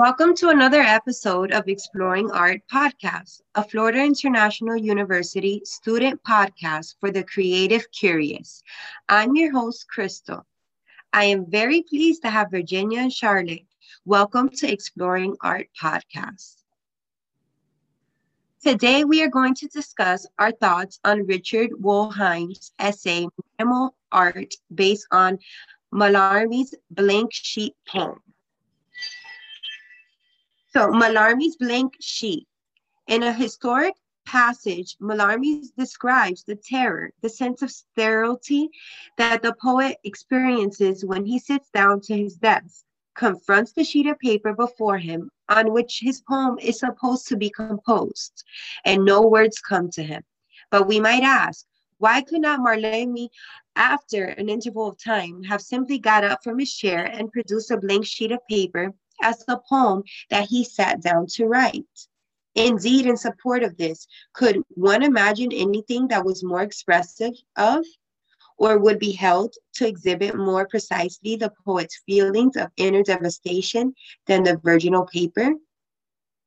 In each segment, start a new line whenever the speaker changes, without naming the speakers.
Welcome to another episode of Exploring Art Podcast, a Florida International University student podcast for the creative curious. I'm your host, Crystal. I am very pleased to have Virginia and Charlotte. Welcome to Exploring Art Podcast. Today, we are going to discuss our thoughts on Richard Wollheim's essay, Minimal Art, based on Mallarmé's Blank Sheet poem. So Mallarmé's blank sheet. In a historic passage, Mallarmé describes the terror, the sense of sterility that the poet experiences when he sits down to his desk, confronts the sheet of paper before him on which his poem is supposed to be composed, and no words come to him. But we might ask, why could not Mallarmé, after an interval of time, have simply got up from his chair and produced a blank sheet of paper as the poem that he sat down to write. Indeed, in support of this, could one imagine anything that was more expressive of or would be held to exhibit more precisely the poet's feelings of inner devastation than the virginal paper?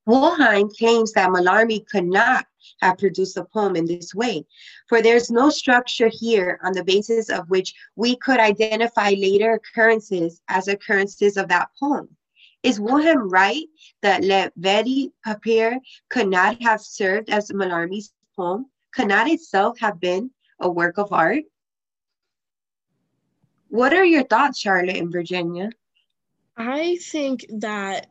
Wollheim claims that Mallarmé could not have produced a poem in this way, for there's no structure here on the basis of which we could identify later occurrences as occurrences of that poem. Is Wollheim right that Le Petit Papier could not have served as Mallarmé's poem? Could not itself have been a work of art? What are your thoughts, Charlotte and Virginia?
I think that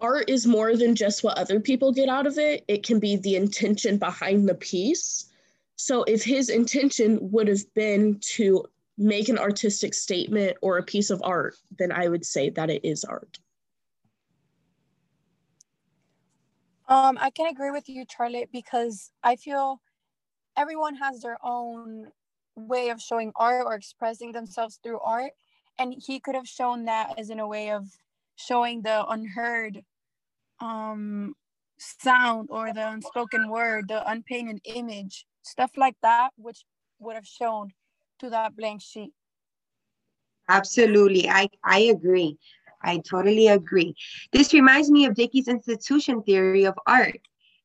art is more than just what other people get out of it. It can be the intention behind the piece. So if his intention would have been to make an artistic statement or a piece of art, then I would say that it is art.
Um, I can agree with you, Charlotte, because I feel everyone has their own way of showing art or expressing themselves through art. And he could have shown that as in a way of showing the unheard um, sound or the unspoken word, the unpainted image, stuff like that, which would have shown to that blank sheet.
Absolutely. I, I agree. I totally agree. This reminds me of Dickie's institution theory of art.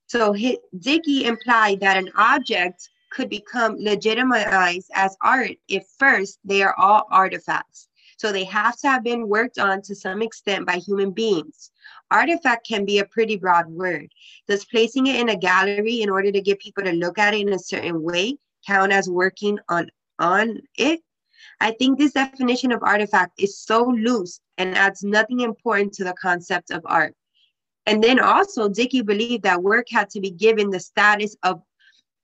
So Dickie implied that an object could become legitimized as art if first they are all artifacts. So they have to have been worked on to some extent by human beings. Artifact can be a pretty broad word. Does placing it in a gallery in order to get people to look at it in a certain way count as working on, on it? I think this definition of artifact is so loose and adds nothing important to the concept of art. And then also, Dickie believed that work had to be given the status of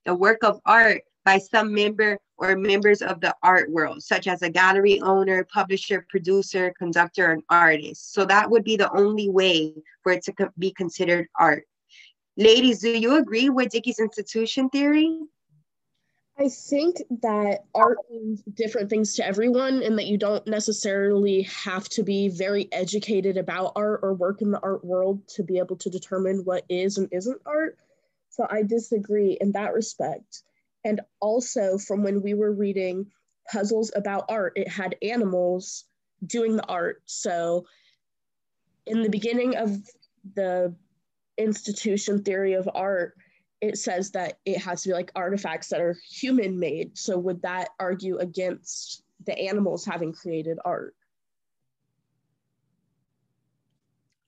the work of art by some member or members of the art world, such as a gallery owner, publisher, producer, conductor, and artist. So that would be the only way for it to be considered art. Ladies, do you agree with Dickie's institution theory?
I think that art means different things to everyone, and that you don't necessarily have to be very educated about art or work in the art world to be able to determine what is and isn't art. So I disagree in that respect. And also, from when we were reading puzzles about art, it had animals doing the art. So, in the beginning of the institution theory of art, it says that it has to be like artifacts that are human made. So would that argue against the animals having created art?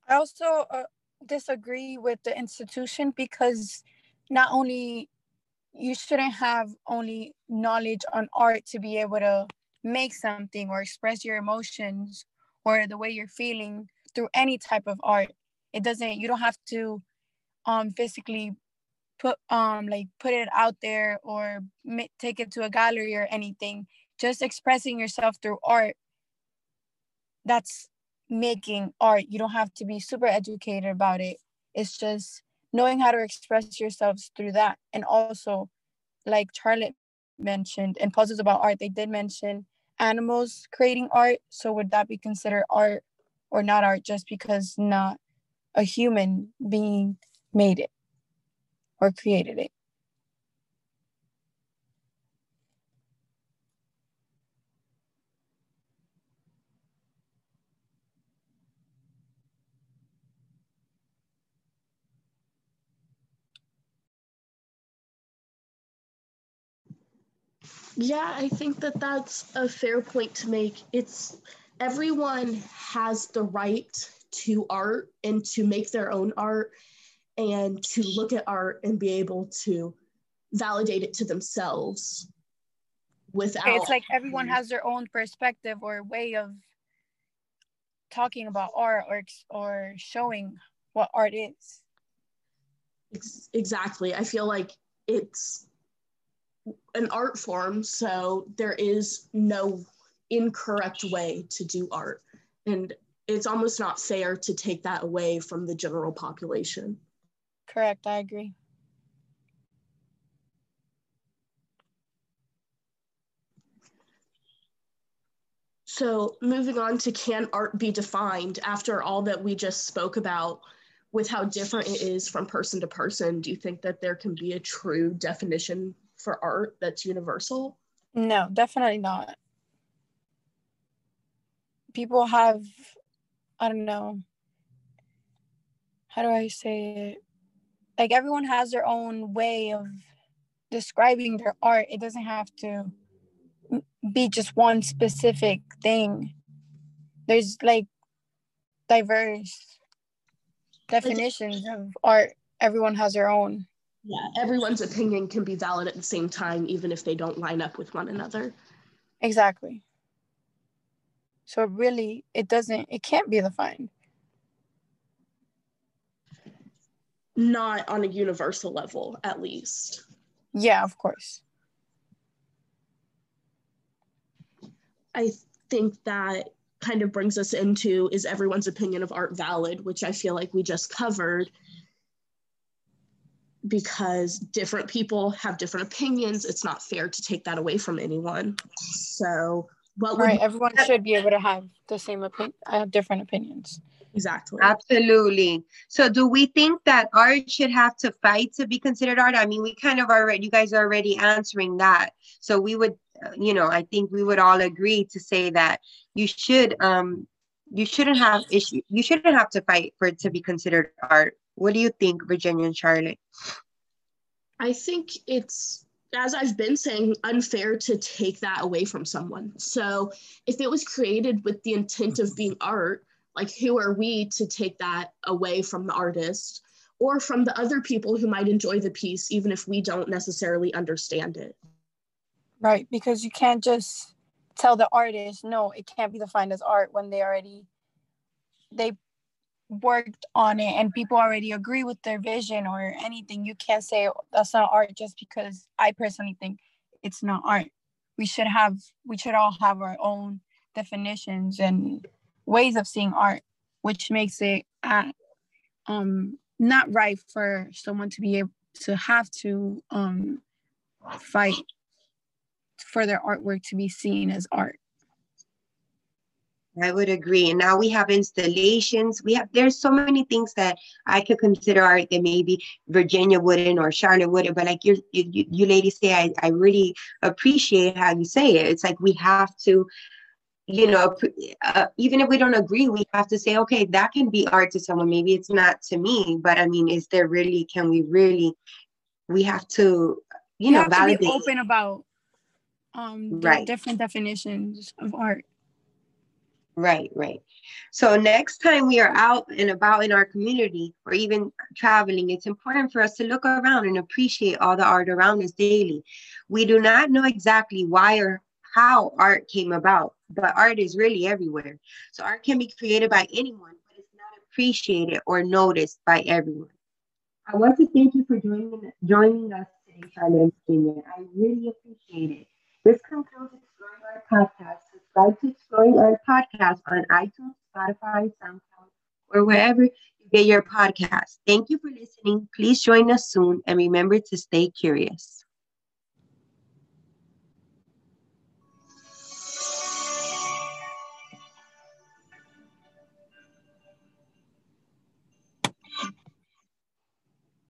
I also uh, disagree with the institution because not only you shouldn't have only knowledge on art to be able to make something or express your emotions or the way you're feeling through any type of art. It doesn't, you don't have to um, physically put um like put it out there or take it to a gallery or anything just expressing yourself through art that's making art. You don't have to be super educated about it. It's just knowing how to express yourselves through that. And also like charlotte mentioned in puzzles about art they did mention animals creating art. So would that be considered art or not art just because not a human being made it or created it.
Yeah, I think that that's a fair point to make. It's everyone has the right to art and to make their own art and to look at art and be able to validate it to themselves without
it's like everyone has their own perspective or way of talking about art or or showing what art is.
Exactly. I feel like it's an art form so there is no incorrect way to do art. And it's almost not fair to take that away from the general population
correct i agree
So, moving on to can art be defined after all that we just spoke about with how different it is from person to person? Do you think that there can be a true definition for art that's universal?
No, definitely not. People have, I don't know, how do I say it? Like everyone has their own way of describing their art. It doesn't have to be just one specific thing. There's like diverse definitions of art. Everyone has their own.
Yeah, everyone's opinion can be valid at the same time, even if they don't line up with one another.
Exactly. So really, it doesn't, it can't be defined.
Not on a universal level, at least.
Yeah, of course.
I think that kind of brings us into is everyone's opinion of art valid, which I feel like we just covered because different people have different opinions. It's not fair to take that away from anyone. So,
what right, everyone should be able to have the same opinion, i uh, have different opinions.
Exactly.
Absolutely. So, do we think that art should have to fight to be considered art? I mean, we kind of already, you guys are already answering that. So, we would you know, I think we would all agree to say that you should um you shouldn't have issue you shouldn't have to fight for it to be considered art. What do you think, Virginia and Charlotte?
I think it's as I've been saying, unfair to take that away from someone. So if it was created with the intent of being art, like who are we to take that away from the artist or from the other people who might enjoy the piece, even if we don't necessarily understand it?
Right, because you can't just tell the artist, no, it can't be defined as art when they already they worked on it and people already agree with their vision or anything. You can't say that's not art just because I personally think it's not art. We should have we should all have our own definitions and ways of seeing art, which makes it uh, um not right for someone to be able to have to um fight for their artwork to be seen as art.
I would agree. And now we have installations. We have there's so many things that I could consider art that maybe Virginia wouldn't or Charlotte wouldn't. But like you, you, you ladies say, I, I really appreciate how you say it. It's like we have to, you know, uh, even if we don't agree, we have to say, okay, that can be art to someone. Maybe it's not to me, but I mean, is there really? Can we really? We have to, you, you know, validate.
be open about um right. different definitions of art
right right so next time we are out and about in our community or even traveling it's important for us to look around and appreciate all the art around us daily we do not know exactly why or how art came about but art is really everywhere so art can be created by anyone but it's not appreciated or noticed by everyone i want to thank you for joining joining us today charlotte virginia i really appreciate it this concludes Exploring Art Podcast. Subscribe to Exploring Art Podcast on iTunes, Spotify, SoundCloud, or wherever you get your podcast. Thank you for listening. Please join us soon and remember to stay curious.